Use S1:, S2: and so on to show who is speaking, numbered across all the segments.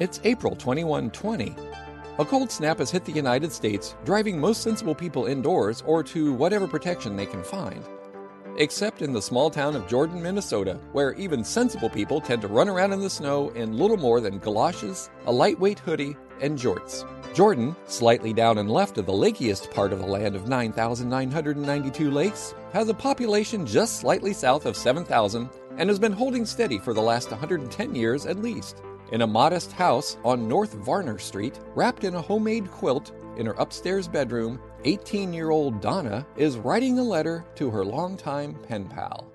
S1: It's April 2120. A cold snap has hit the United States, driving most sensible people indoors or to whatever protection they can find. Except in the small town of Jordan, Minnesota, where even sensible people tend to run around in the snow in little more than galoshes, a lightweight hoodie, and jorts. Jordan, slightly down and left of the lakiest part of the land of 9,992 lakes, has a population just slightly south of 7,000 and has been holding steady for the last 110 years at least. In a modest house on North Varner Street, wrapped in a homemade quilt in her upstairs bedroom, 18 year old Donna is writing a letter to her longtime pen pal.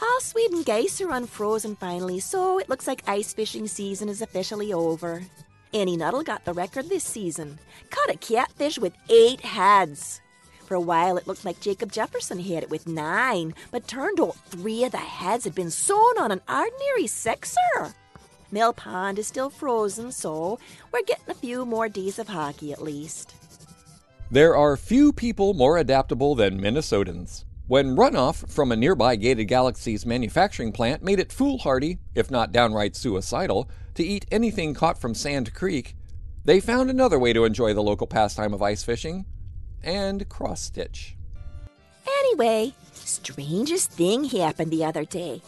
S2: All Sweden geese are unfrozen finally, so it looks like ice fishing season is officially over. Annie Nuttall got the record this season. Caught a catfish with eight heads. For a while, it looked like Jacob Jefferson had it with nine, but turned out three of the heads had been sewn on an ordinary sixer. Mill Pond is still frozen, so we're getting a few more days of hockey at least.
S1: There are few people more adaptable than Minnesotans. When runoff from a nearby Gated Galaxy's manufacturing plant made it foolhardy, if not downright suicidal, to eat anything caught from Sand Creek, they found another way to enjoy the local pastime of ice fishing and cross stitch.
S2: Anyway, strangest thing happened the other day.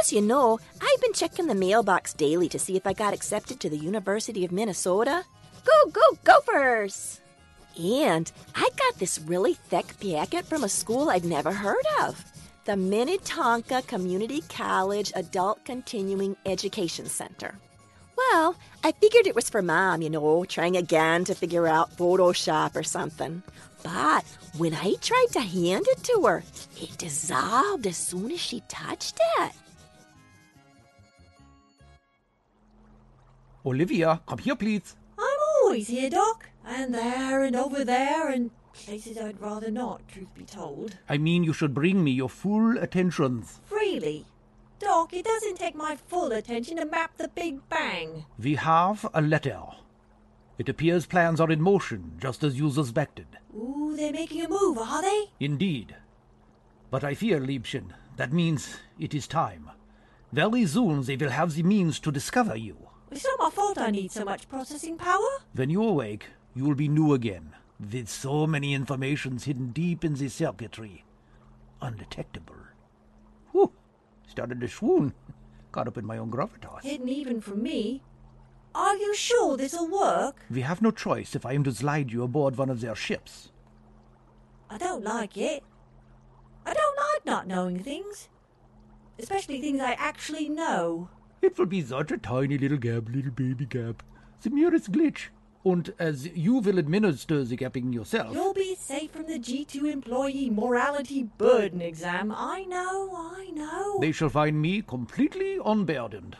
S2: As you know, I've been checking the mailbox daily to see if I got accepted to the University of Minnesota. Go, go, Gophers! And I got this really thick packet from a school I'd never heard of the Minnetonka Community College Adult Continuing Education Center. Well, I figured it was for mom, you know, trying again to figure out Photoshop or something. But when I tried to hand it to her, it dissolved as soon as she touched it.
S3: Olivia, come here, please.
S4: I'm always here, Doc. And there and over there and places I'd rather not, truth be told.
S3: I mean, you should bring me your full attentions.
S4: Really? Doc, it doesn't take my full attention to map the Big Bang.
S3: We have a letter. It appears plans are in motion, just as you suspected.
S4: Ooh, they're making a move, are they?
S3: Indeed. But I fear, Liebchen, that means it is time. Very soon they will have the means to discover you.
S4: It's not my fault I need so much processing power.
S3: When you awake, you will be new again, with so many informations hidden deep in the circuitry. Undetectable. Whew! Started to swoon. Caught up in my own gravitas.
S4: Hidden even from me. Are you sure this'll work?
S3: We have no choice if I am to slide you aboard one of their ships.
S4: I don't like it. I don't like not knowing things. Especially things I actually know.
S3: It will be such a tiny little gap, little baby gap. The merest glitch. And as you will administer the gapping yourself.
S4: You'll be safe from the G2 employee morality burden exam. I know, I know.
S3: They shall find me completely unburdened.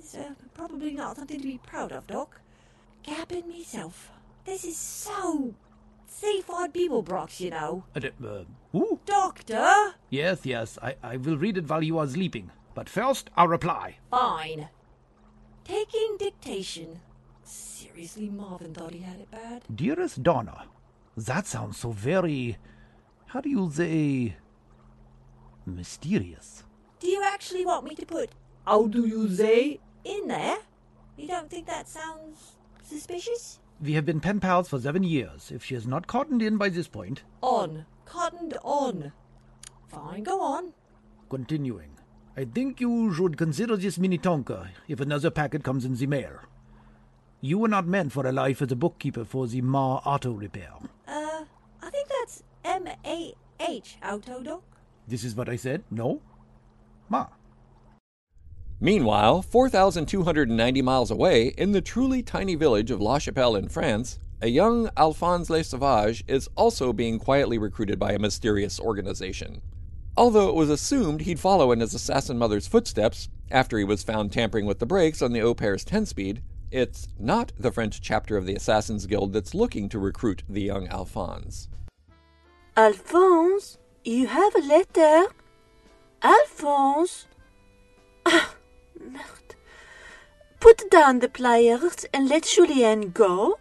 S4: It's uh, probably not something to be proud of, Doc. Gapping myself. This is so Zaphod Beeblebrox, you know.
S3: Uh, uh, who?
S4: Doctor!
S3: Yes, yes, I, I will read it while you are sleeping. But first, I'll reply.
S4: Fine. Taking dictation. Seriously, Marvin thought he had it bad.
S3: Dearest Donna, that sounds so very. How do you say. mysterious?
S4: Do you actually want me to put how do you say in there? You don't think that sounds suspicious?
S3: We have been pen pals for seven years. If she has not cottoned in by this point.
S4: On. Cottoned on. Fine, go on.
S3: Continuing. I think you should consider this Minnetonka if another packet comes in the mail. You were not meant for a life as a bookkeeper for the Ma Auto Repair.
S4: Uh, I think that's M A H Auto Doc.
S3: This is what I said? No? Ma.
S1: Meanwhile, 4,290 miles away, in the truly tiny village of La Chapelle in France, a young Alphonse Le Sauvage is also being quietly recruited by a mysterious organization. Although it was assumed he'd follow in his assassin mother's footsteps after he was found tampering with the brakes on the Au Pair's 10 speed, it's not the French chapter of the Assassin's Guild that's looking to recruit the young Alphonse.
S5: Alphonse, you have a letter. Alphonse. Ah, merde. Put down the pliers and let Julien go.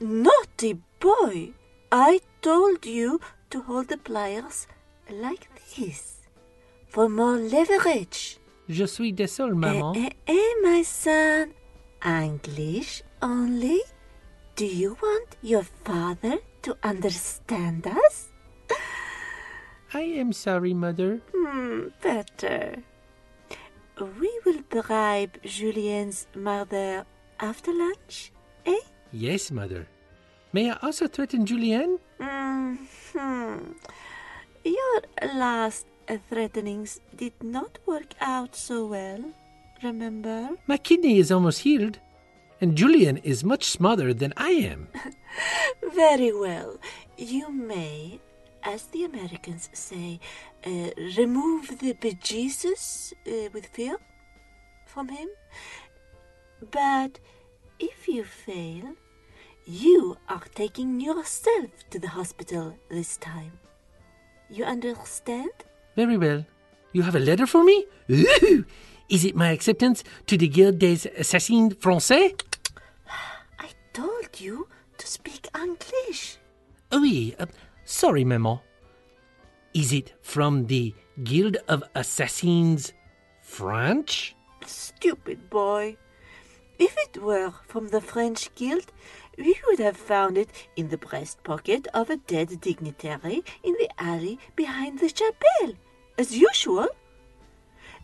S5: Naughty boy. I told you to hold the pliers like this for more leverage.
S6: Je suis désolé, maman.
S5: Eh, eh, eh, my son. English only? Do you want your father to understand us?
S6: I am sorry, mother.
S5: Hmm, better. We will bribe Julien's mother after lunch, eh?
S6: Yes, mother. May I also threaten Julien?
S5: hmm Your last threatenings did not work out so well, remember?
S6: My kidney is almost healed, and Julien is much smarter than I am.
S5: Very well. You may, as the Americans say, uh, remove the bejesus uh, with fear from him. But if you fail, you are taking yourself to the hospital this time. You understand?
S6: Very well. You have a letter for me? Ooh! Is it my acceptance to the Guild des Assassins Français?
S5: I told you to speak English.
S6: Oui, uh, sorry, maman. Is it from the Guild of Assassins French?
S5: Stupid boy. If it were from the French Guild, we would have found it in the breast pocket of a dead dignitary in the alley behind the chapel, as usual.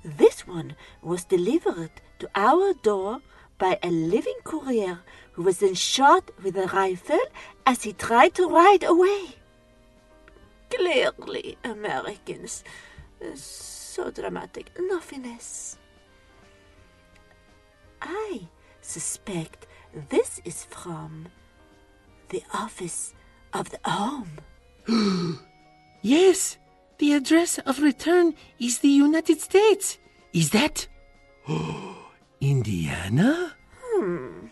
S5: This one was delivered to our door by a living courier who was then shot with a rifle as he tried to ride away. Clearly, Americans. So dramatic. No finesse. I suspect this is from the office of the home.
S6: yes, the address of return is the United States. Is that Indiana?
S5: Hmm.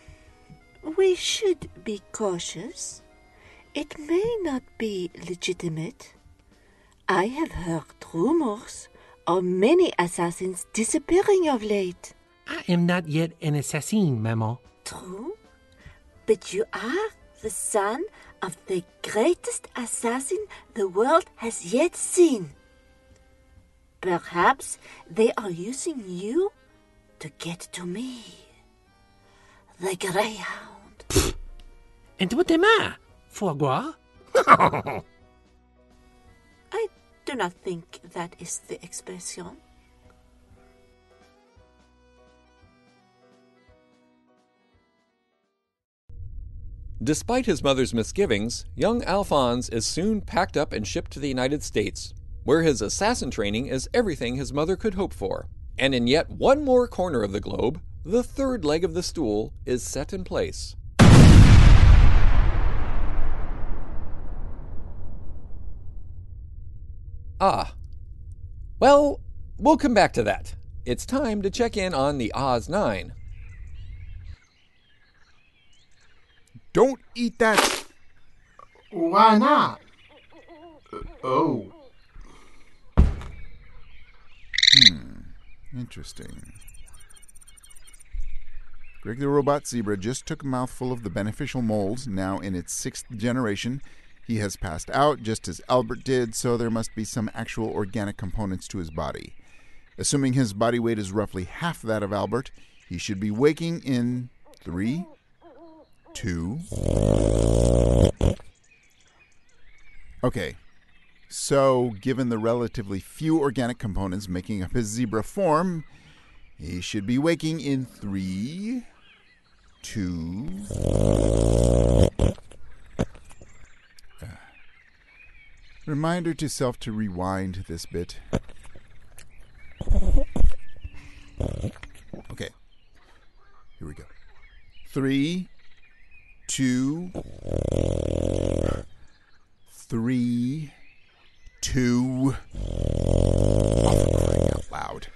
S5: We should be cautious. It may not be legitimate. I have heard rumors of many assassins disappearing of late.
S6: I am not yet an assassin, Maman.
S5: True, but you are the son of the greatest assassin the world has yet seen. Perhaps they are using you to get to me. The Greyhound.
S6: And what am I? Foie gras?
S5: I do not think that is the expression.
S1: Despite his mother's misgivings, young Alphonse is soon packed up and shipped to the United States, where his assassin training is everything his mother could hope for. And in yet one more corner of the globe, the third leg of the stool is set in place. Ah. Well, we'll come back to that. It's time to check in on the Oz 9.
S7: Don't eat that.
S8: Why not? Uh, oh.
S7: Hmm. Interesting. Greg the Robot Zebra just took a mouthful of the beneficial mold, now in its sixth generation. He has passed out, just as Albert did, so there must be some actual organic components to his body. Assuming his body weight is roughly half that of Albert, he should be waking in three, two. Okay, So, given the relatively few organic components making up his zebra form, he should be waking in three, two. Reminder to self to rewind this bit. Okay. Here we go. Three, two, three, two. Out loud.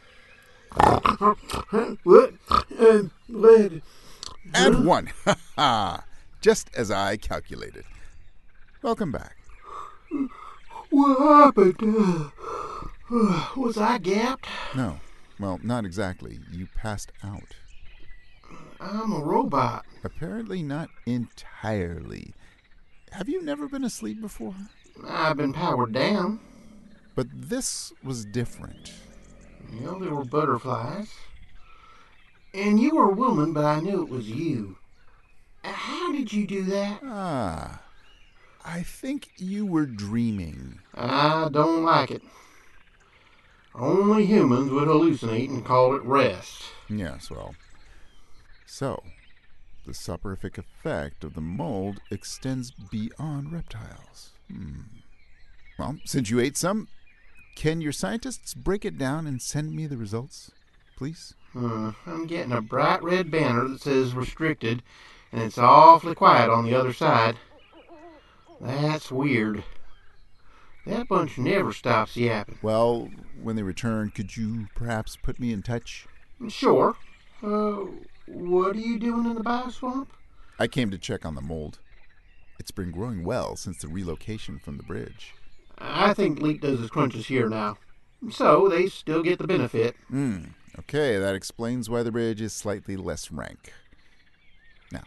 S8: What?
S7: And one. Just as I calculated. Welcome back.
S8: What happened? Uh, was I gapped?
S7: No. Well, not exactly. You passed out.
S8: I'm a robot.
S7: Apparently not entirely. Have you never been asleep before?
S8: I've been powered down.
S7: But this was different.
S8: Well, there were butterflies. And you were a woman, but I knew it was you. How did you do that?
S7: Ah. I think you were dreaming.
S8: I don't like it. Only humans would hallucinate and call it rest.
S7: Yes, well. So, the soporific effect of the mold extends beyond reptiles. Hmm. Well, since you ate some, can your scientists break it down and send me the results, please?
S8: Uh, I'm getting a bright red banner that says restricted, and it's awfully quiet on the other side. That's weird. That bunch never stops yapping.
S7: Well, when they return, could you perhaps put me in touch?
S8: Sure. Uh, what are you doing in the bioswamp?
S7: I came to check on the mold. It's been growing well since the relocation from the bridge.
S8: I think Leet does his crunches here now. So they still get the benefit.
S7: Hmm. Okay, that explains why the bridge is slightly less rank. Now,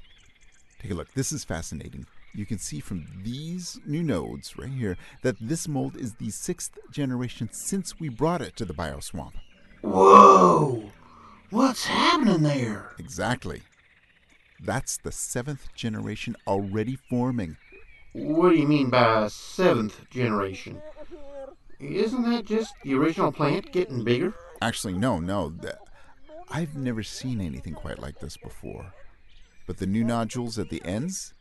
S7: take a look. This is fascinating. You can see from these new nodes right here that this mold is the sixth generation since we brought it to the bioswamp.
S8: Whoa! What's happening there?
S7: Exactly. That's the seventh generation already forming.
S8: What do you mean by seventh generation? Isn't that just the original plant getting bigger?
S7: Actually, no, no. I've never seen anything quite like this before. But the new nodules at the ends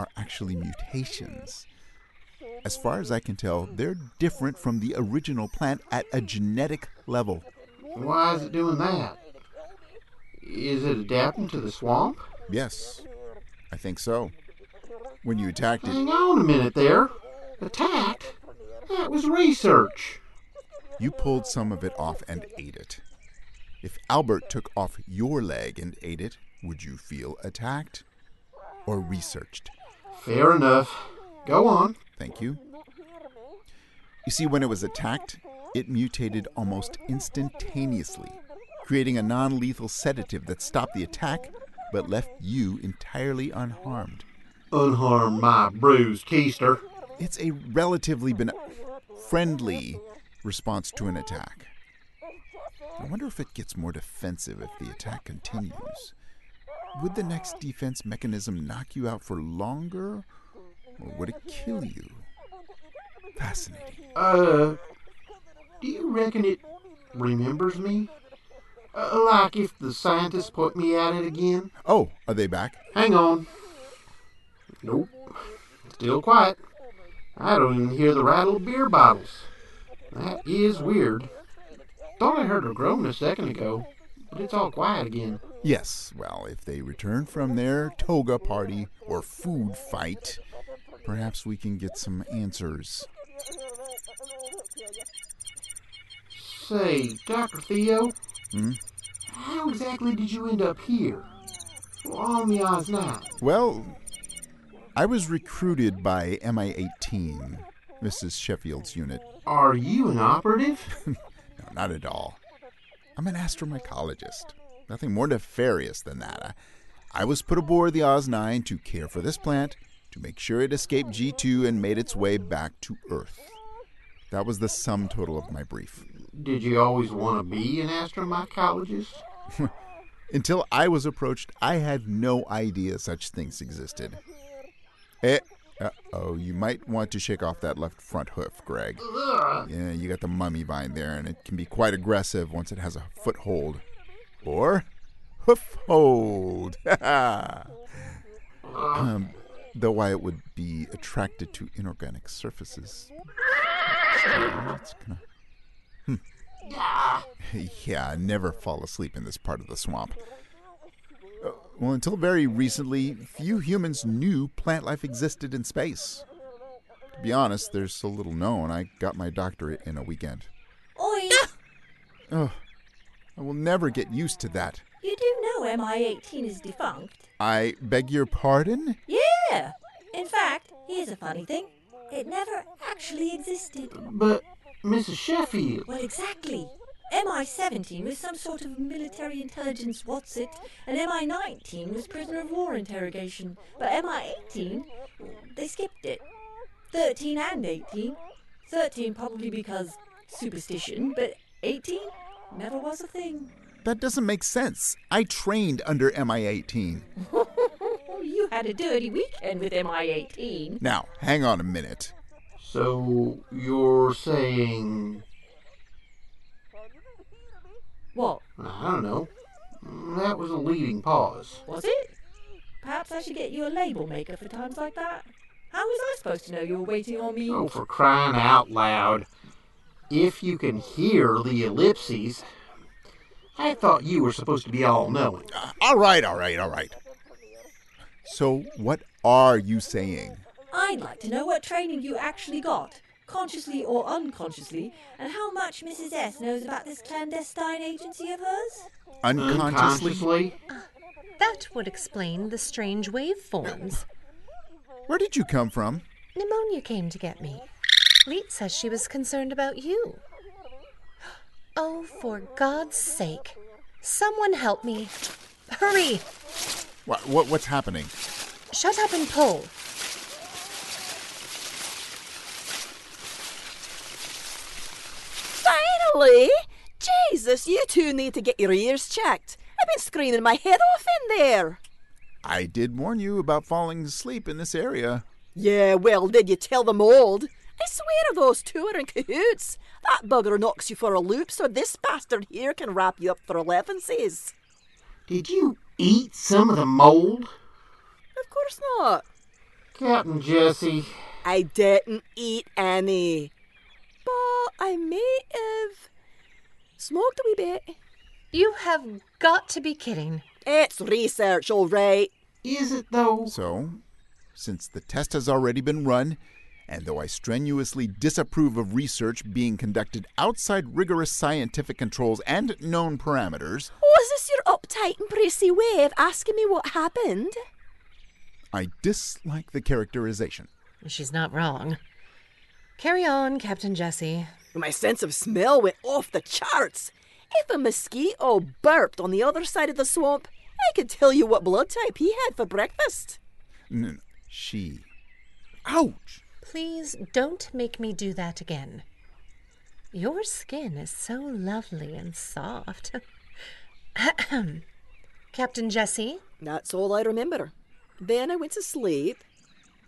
S7: are actually mutations. As far as I can tell, they're different from the original plant at a genetic level.
S8: Why is it doing that? Is it adapting to the swamp?
S7: Yes, I think so. When you attacked it,
S8: Hang on a minute there. Attacked? That was research.
S7: you pulled some of it off and ate it. If Albert took off your leg and ate it, would you feel attacked or researched?
S8: Fair enough. Go on.
S7: Thank you. You see, when it was attacked, it mutated almost instantaneously, creating a non lethal sedative that stopped the attack but left you entirely unharmed.
S8: Unharm my bruised keister.
S7: It's a relatively ben- friendly response to an attack. I wonder if it gets more defensive if the attack continues. Would the next defense mechanism knock you out for longer, or would it kill you? Fascinating.
S8: Uh, do you reckon it remembers me? Uh, like if the scientists put me at it again?
S7: Oh, are they back?
S8: Hang on. Nope. Still quiet. I don't even hear the rattle of beer bottles. That is weird. Thought I heard a groan a second ago, but it's all quiet again.
S7: Yes, well, if they return from their toga party or food fight, perhaps we can get some answers.
S8: Say, Dr. Theo,
S7: Hmm?
S8: how exactly did you end up here? On the Oz 9?
S7: Well, I was recruited by MI 18, Mrs. Sheffield's unit.
S8: Are you an operative?
S7: No, not at all. I'm an astromycologist. Nothing more nefarious than that. I, I was put aboard the Oz 9 to care for this plant, to make sure it escaped G2 and made its way back to Earth. That was the sum total of my brief.
S8: Did you always want to be an astromycologist?
S7: Until I was approached, I had no idea such things existed. Eh, Uh oh, you might want to shake off that left front hoof, Greg. Yeah, you got the mummy vine there, and it can be quite aggressive once it has a foothold. Or hoof hold. um, though why it would be attracted to inorganic surfaces. It's gonna. Hmm. Yeah, never fall asleep in this part of the swamp. Uh, well, until very recently, few humans knew plant life existed in space. To be honest, there's so little known. I got my doctorate in a weekend.
S4: Oi!
S7: Oh, I will never get used to that.
S4: You do know MI-18 is defunct?
S7: I beg your pardon?
S4: Yeah! In fact, here's a funny thing. It never actually existed.
S8: But, Mrs. Sheffield.
S4: Well, exactly. MI-17 was some sort of military intelligence what's it, and MI-19 was prisoner of war interrogation. But MI-18, they skipped it. 13 and 18. 13 probably because superstition, but 18 never was a thing.
S7: That doesn't make sense. I trained under MI 18.
S4: you had a dirty weekend with MI-18.
S7: Now, hang on a minute.
S8: So, you're saying.
S4: What?
S8: I don't know. That was a leading pause.
S4: Was it? Perhaps I should get you a label maker for times like that. How was I supposed to know you were waiting on me?
S8: Oh, for crying out loud. If you can hear the ellipses, I thought you were supposed to be all knowing.
S7: Uh, all right, all right, all right. So, what are you saying?
S4: I'd like to know what training you actually got, consciously or unconsciously, and how much Mrs. S knows about this clandestine agency of hers.
S7: Unconsciously?
S8: Unconsciously?
S9: That would explain the strange waveforms.
S7: Where did you come from?
S9: Pneumonia came to get me. Leet says she was concerned about you. Oh, for God's sake. Someone help me. Hurry!
S7: What, what, what's happening?
S9: Shut up and pull.
S2: Finally! Jesus, you two need to get your ears checked. I've been screaming my head off in there.
S7: I did warn you about falling asleep in this area.
S2: Yeah, well, did you tell them old? I swear those two are in cahoots. That bugger knocks you for a loop so this bastard here can wrap you up for elevenses.
S8: Did you eat some of the mold?
S2: Of course not.
S8: Captain Jesse.
S2: I didn't eat any. But I may have smoked a wee bit.
S9: You have got to be kidding.
S2: It's research, all right.
S8: Is it though?
S7: So, since the test has already been run, and though I strenuously disapprove of research being conducted outside rigorous scientific controls and known parameters,
S2: Oh, is this your uptight and prissy way of asking me what happened?
S7: I dislike the characterization.
S9: She's not wrong. Carry on, Captain Jesse.
S2: My sense of smell went off the charts. If a mosquito burped on the other side of the swamp, I could tell you what blood type he had for breakfast.
S7: N- she. Ouch!
S9: Please don't make me do that again. Your skin is so lovely and soft. Captain Jesse?
S2: That's all I remember. Then I went to sleep.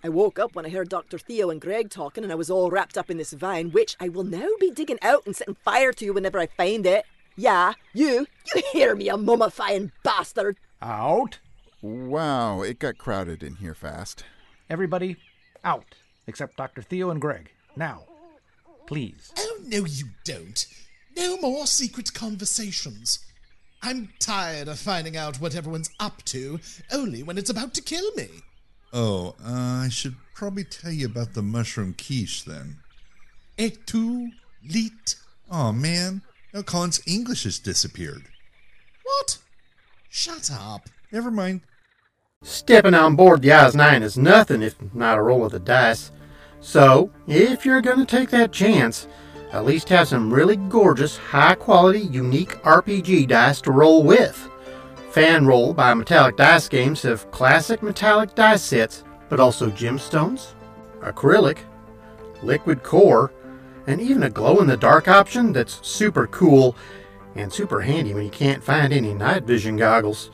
S2: I woke up when I heard Dr. Theo and Greg talking, and I was all wrapped up in this vine, which I will now be digging out and setting fire to whenever I find it. Yeah, you, you hear me, a mummifying bastard.
S3: Out.
S7: Wow, it got crowded in here fast.
S3: Everybody out, except Dr. Theo and Greg. Now, please.
S10: Oh, no, you don't. No more secret conversations. I'm tired of finding out what everyone's up to only when it's about to kill me.
S11: Oh, uh, I should probably tell you about the mushroom quiche then.
S10: Et tu, Leet.
S11: Oh man, now Colin's English has disappeared.
S10: What? Shut up.
S11: Never mind.
S8: Stepping on board the Oz 9 is nothing if not a roll of the dice. So, if you're going to take that chance, at least have some really gorgeous, high quality, unique RPG dice to roll with. Fan Roll by Metallic Dice Games have classic metallic dice sets, but also gemstones, acrylic, liquid core, and even a glow in the dark option that's super cool and super handy when you can't find any night vision goggles.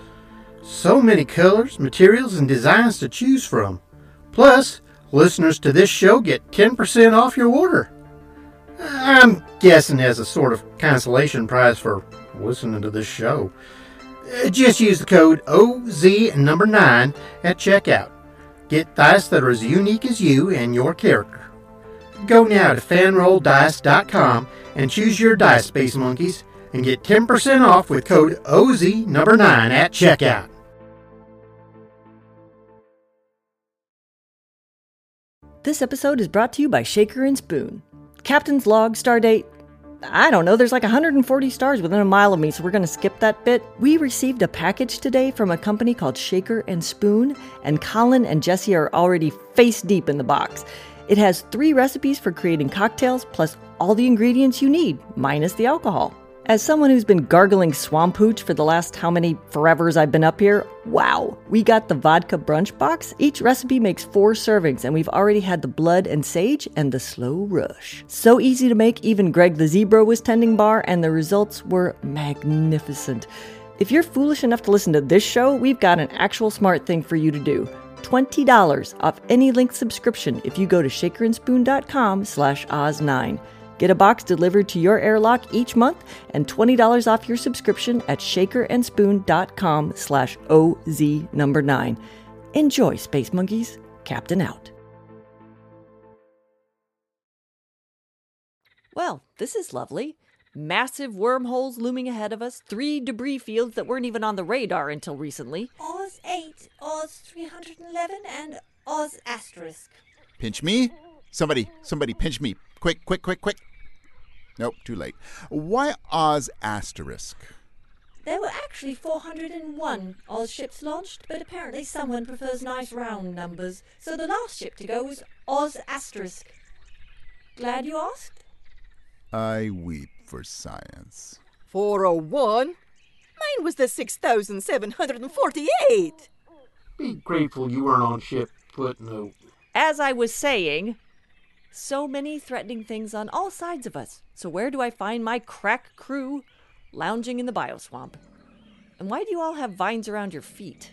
S8: So many colors, materials, and designs to choose from. Plus,
S12: listeners to this show get 10% off your order. I'm guessing as a sort of consolation prize for listening to this show. Uh, Just use the code OZ number 9 at checkout. Get dice that are as unique as you and your character. Go now to fanrolldice.com and choose your dice, Space Monkeys, and get 10% off with code OZ number 9 at checkout.
S13: This episode is brought to you by Shaker and Spoon. Captain's log, stardate. I don't know, there's like 140 stars within a mile of me, so we're going to skip that bit. We received a package today from a company called Shaker and Spoon, and Colin and Jesse are already face deep in the box. It has three recipes for creating cocktails, plus all the ingredients you need, minus the alcohol. As someone who's been gargling swamp hooch for the last how many forevers I've been up here, wow, we got the vodka brunch box. Each recipe makes four servings, and we've already had the blood and sage and the slow rush. So easy to make, even Greg the zebra was tending bar, and the results were magnificent. If you're foolish enough to listen to this show, we've got an actual smart thing for you to do. $20 off any link subscription if you go to shakerandspoon.com slash oz9. Get a box delivered to your airlock each month and $20 off your subscription at shakerandspoon.com slash OZ number 9. Enjoy, Space Monkeys. Captain out. Well, this is lovely. Massive wormholes looming ahead of us, three debris fields that weren't even on the radar until recently.
S4: Oz 8, Oz 311, and Oz asterisk.
S7: Pinch me? Somebody, somebody pinch me. Quick, quick, quick, quick. Nope, too late. Why Oz asterisk?
S4: There were actually 401 Oz ships launched, but apparently someone prefers nice round numbers, so the last ship to go was Oz asterisk. Glad you asked?
S7: I weep for science.
S2: 401? Mine was the 6,748.
S8: Be grateful you weren't on ship footnote.
S13: As I was saying, so many threatening things on all sides of us. So where do I find my crack crew lounging in the bioswamp? And why do you all have vines around your feet?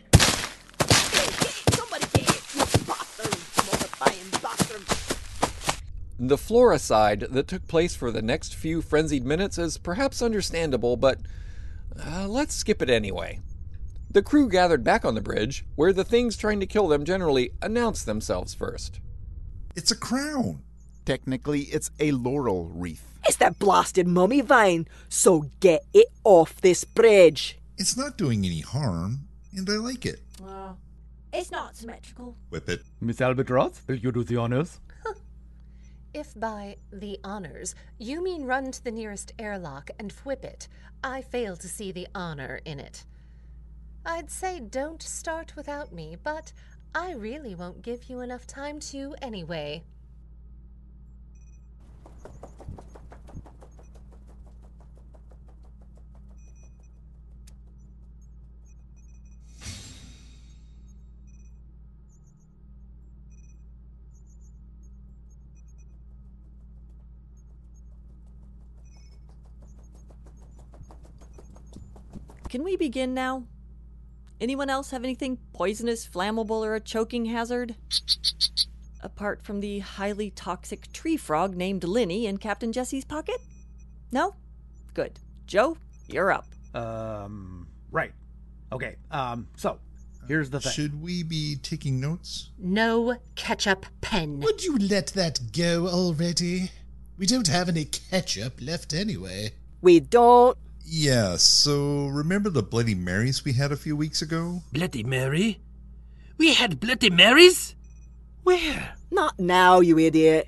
S2: Somebody get it, you bastard, bastard.
S1: The floricide that took place for the next few frenzied minutes is perhaps understandable, but uh, let's skip it anyway. The crew gathered back on the bridge, where the things trying to kill them generally announce themselves first.
S11: It's a crown.
S7: Technically, it's a laurel wreath.
S2: It's that blasted mummy vine, so get it off this bridge.
S11: It's not doing any harm, and I like it.
S4: Well, it's not symmetrical.
S11: Whip it.
S3: Miss Albatross, will you do the honors?
S9: If by the honors you mean run to the nearest airlock and whip it, I fail to see the honor in it. I'd say don't start without me, but I really won't give you enough time to anyway.
S13: Can we begin now? Anyone else have anything poisonous, flammable, or a choking hazard? Apart from the highly toxic tree frog named Linny in Captain Jesse's pocket? No? Good. Joe, you're up.
S3: Um, right. Okay, um, so, here's the thing.
S11: Should we be taking notes?
S9: No ketchup pen.
S10: Would you let that go already? We don't have any ketchup left anyway.
S2: We don't.
S11: Yeah, so remember the Bloody Marys we had a few weeks ago?
S6: Bloody Mary? We had Bloody Marys? Where?
S2: Not now, you idiot.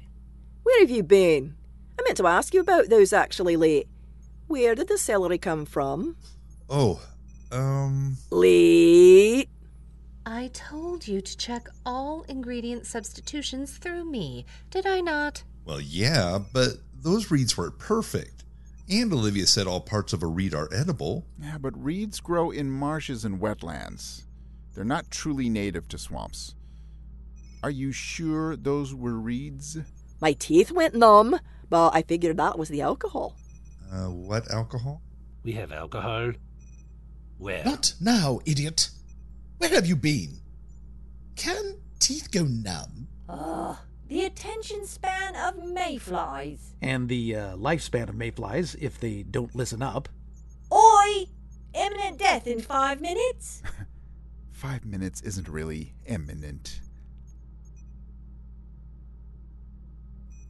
S2: Where have you been? I meant to ask you about those actually Leet. Where did the celery come from?
S11: Oh, um.
S2: Leet.
S9: I told you to check all ingredient substitutions through me, did I not?
S11: Well, yeah, but those reads weren't perfect. And Olivia said all parts of a reed are edible.
S7: Yeah, but reeds grow in marshes and wetlands. They're not truly native to swamps. Are you sure those were reeds?
S2: My teeth went numb, but I figured that was the alcohol.
S11: Uh, what alcohol?
S6: We have alcohol. Where?
S10: Not now, idiot. Where have you been? Can teeth go numb?
S4: Ugh. The attention span of mayflies.
S3: And the uh, lifespan of mayflies if they don't listen up.
S4: Oi! Imminent death in five minutes?
S7: Five minutes isn't really imminent.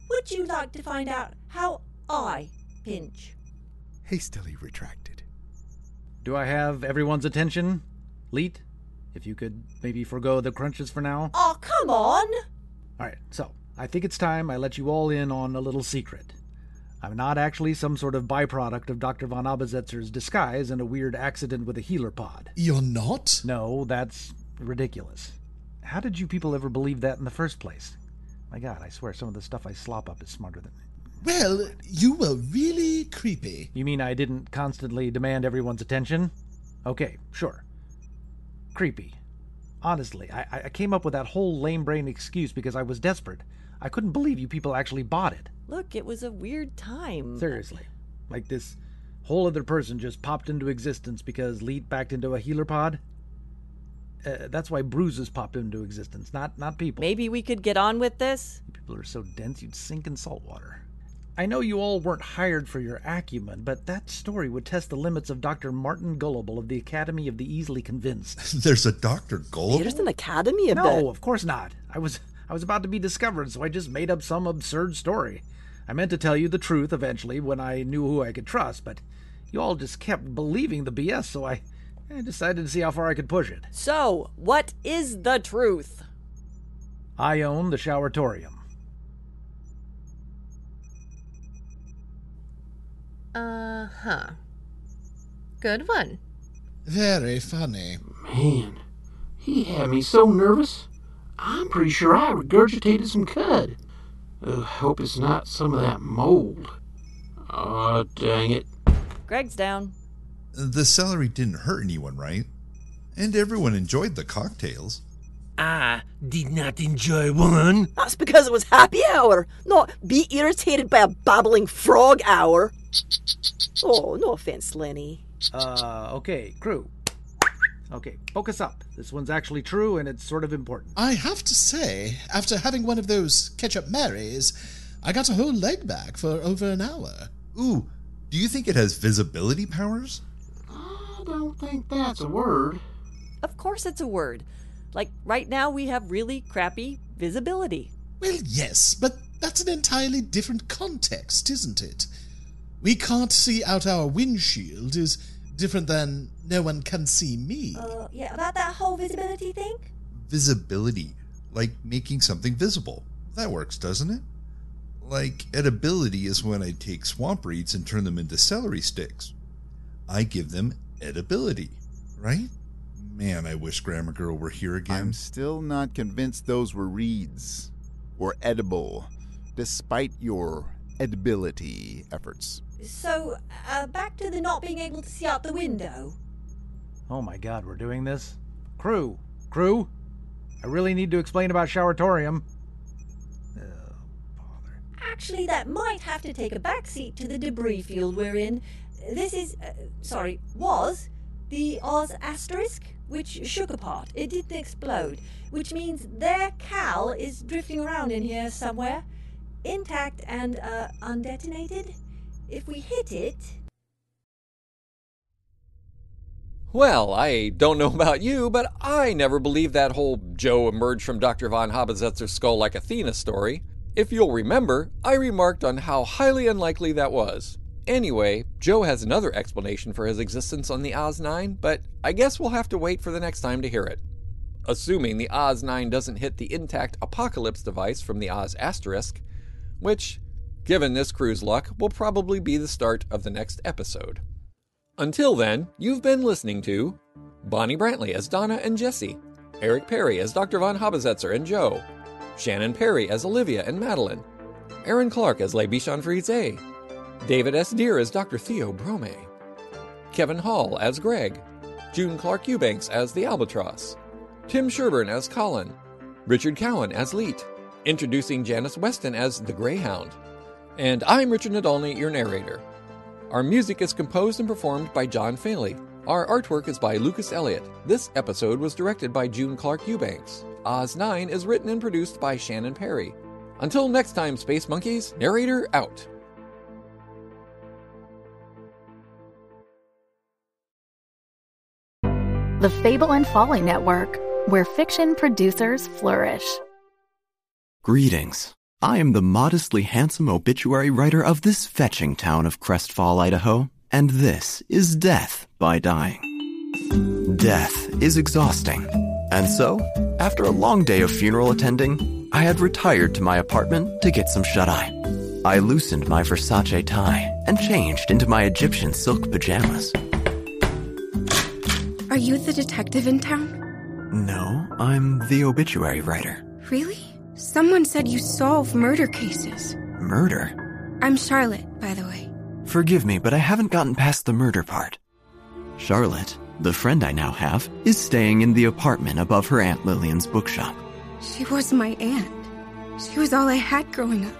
S4: Would you like to find out how I pinch?
S7: Hastily retracted.
S3: Do I have everyone's attention? Leet, if you could maybe forego the crunches for now.
S4: Oh, come on!
S3: All right, so I think it's time I let you all in on a little secret. I'm not actually some sort of byproduct of Dr. von Habesetzer's disguise and a weird accident with a healer pod.
S10: You're not?
S3: No, that's ridiculous. How did you people ever believe that in the first place? My god, I swear some of the stuff I slop up is smarter than.
S10: Well, you were really creepy.
S3: You mean I didn't constantly demand everyone's attention? Okay, sure. Creepy. Honestly, I, I came up with that whole lame brain excuse because I was desperate. I couldn't believe you people actually bought it.
S13: Look, it was a weird time.
S3: Seriously. Like this whole other person just popped into existence because Leet backed into a healer pod? Uh, that's why bruises popped into existence, not not people.
S13: Maybe we could get on with this?
S3: People are so dense you'd sink in salt water. I know you all weren't hired for your acumen, but that story would test the limits of Dr. Martin Gullible of the Academy of the Easily Convinced.
S11: There's a Dr. Gullible?
S13: There's an Academy of
S3: No,
S13: the...
S3: of course not. I was I was about to be discovered, so I just made up some absurd story. I meant to tell you the truth eventually when I knew who I could trust, but you all just kept believing the BS, so I, I decided to see how far I could push it.
S13: So, what is the truth?
S3: I own the Showeratorium.
S9: Uh huh. Good one.
S10: Very funny.
S8: Man, he had me so nervous. I'm pretty sure I regurgitated some cud. Uh, hope it's not some of that mold. Oh, dang it.
S13: Greg's down.
S11: The celery didn't hurt anyone, right? And everyone enjoyed the cocktails.
S6: I did not enjoy one.
S2: That's because it was happy hour, not be irritated by a babbling frog hour. Oh, no offense, Lenny.
S3: Uh, okay, crew. Okay, focus up. This one's actually true and it's sort of important.
S10: I have to say, after having one of those ketchup Marys, I got a whole leg back for over an hour.
S11: Ooh, do you think it has visibility powers?
S8: I don't think that's a word.
S13: Of course it's a word. Like, right now we have really crappy visibility.
S10: Well, yes, but that's an entirely different context, isn't it? We can't see out our windshield is different than no one can see me.
S4: Uh, yeah, about that whole visibility thing?
S11: Visibility, like making something visible. That works, doesn't it? Like, edibility is when I take swamp reeds and turn them into celery sticks. I give them edibility, right? Man, I wish Grammar Girl were here again.
S7: I'm still not convinced those were reeds or edible, despite your edibility efforts.
S4: So, uh, back to the not being able to see out the window.
S3: Oh my god, we're doing this? Crew! Crew! I really need to explain about Showeratorium.
S4: Actually, that might have to take a back seat to the debris field we're in. This is, uh, sorry, was the Oz asterisk, which shook apart. It didn't explode, which means their Cal is drifting around in here somewhere, intact and uh, undetonated. If we hit it,
S1: Well, I don't know about you, but I never believed that whole Joe emerged from Dr. von Habesetzer's skull like Athena story. If you'll remember, I remarked on how highly unlikely that was. Anyway, Joe has another explanation for his existence on the Oz 9, but I guess we'll have to wait for the next time to hear it. Assuming the Oz 9 doesn't hit the intact Apocalypse device from the Oz asterisk, which, given this crew's luck, will probably be the start of the next episode. Until then, you've been listening to Bonnie Brantley as Donna and Jesse, Eric Perry as Dr. Von Habesetzer and Joe, Shannon Perry as Olivia and Madeline, Aaron Clark as Le Bichon Frise, David S. Dear as Dr. Theo Bromae, Kevin Hall as Greg, June Clark Eubanks as the Albatross, Tim Sherburn as Colin, Richard Cowen as Leet, introducing Janis Westin as the Greyhound, and I'm Richard Nadolny, your narrator. Our music is composed and performed by John Faley. Our artwork is by Lucas Elliott. This episode was directed by June Clark Eubanks. Oz 9 is written and produced by Shannon Perry. Until next time, Space Monkeys, narrator out.
S14: The Fable and Folly Network, where fiction producers flourish.
S15: Greetings. I am the modestly handsome obituary writer of this fetching town of Crestfall, Idaho, and this is Death by Dying. Death is exhausting, and so, after a long day of funeral attending, I had retired to my apartment to get some shut eye. I loosened my Versace tie and changed into my Egyptian silk pajamas.
S16: Are you the detective in town?
S15: No, I'm the obituary writer.
S16: Really? Someone said you solve murder cases.
S15: Murder?
S16: I'm Charlotte, by the way.
S15: Forgive me, but I haven't gotten past the murder part. Charlotte, the friend I now have, is staying in the apartment above her Aunt Lillian's bookshop.
S16: She was my aunt. She was all I had growing up.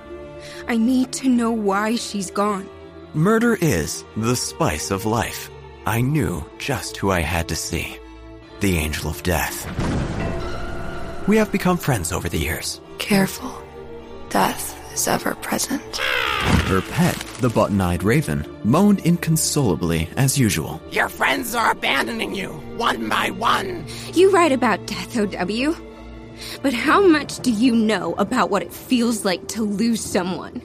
S16: I need to know why she's gone.
S15: Murder is the spice of life. I knew just who I had to see the Angel of Death. We have become friends over the years.
S16: Careful. Death is ever present.
S15: Her pet, the button eyed raven, moaned inconsolably as usual.
S17: Your friends are abandoning you, one by one.
S16: You write about death, OW. But how much do you know about what it feels like to lose someone?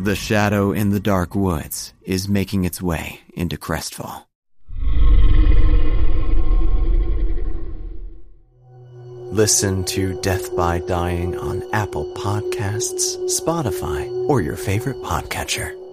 S15: The shadow in the dark woods is making its way into Crestfall. Listen to Death by Dying on Apple Podcasts, Spotify, or your favorite podcatcher.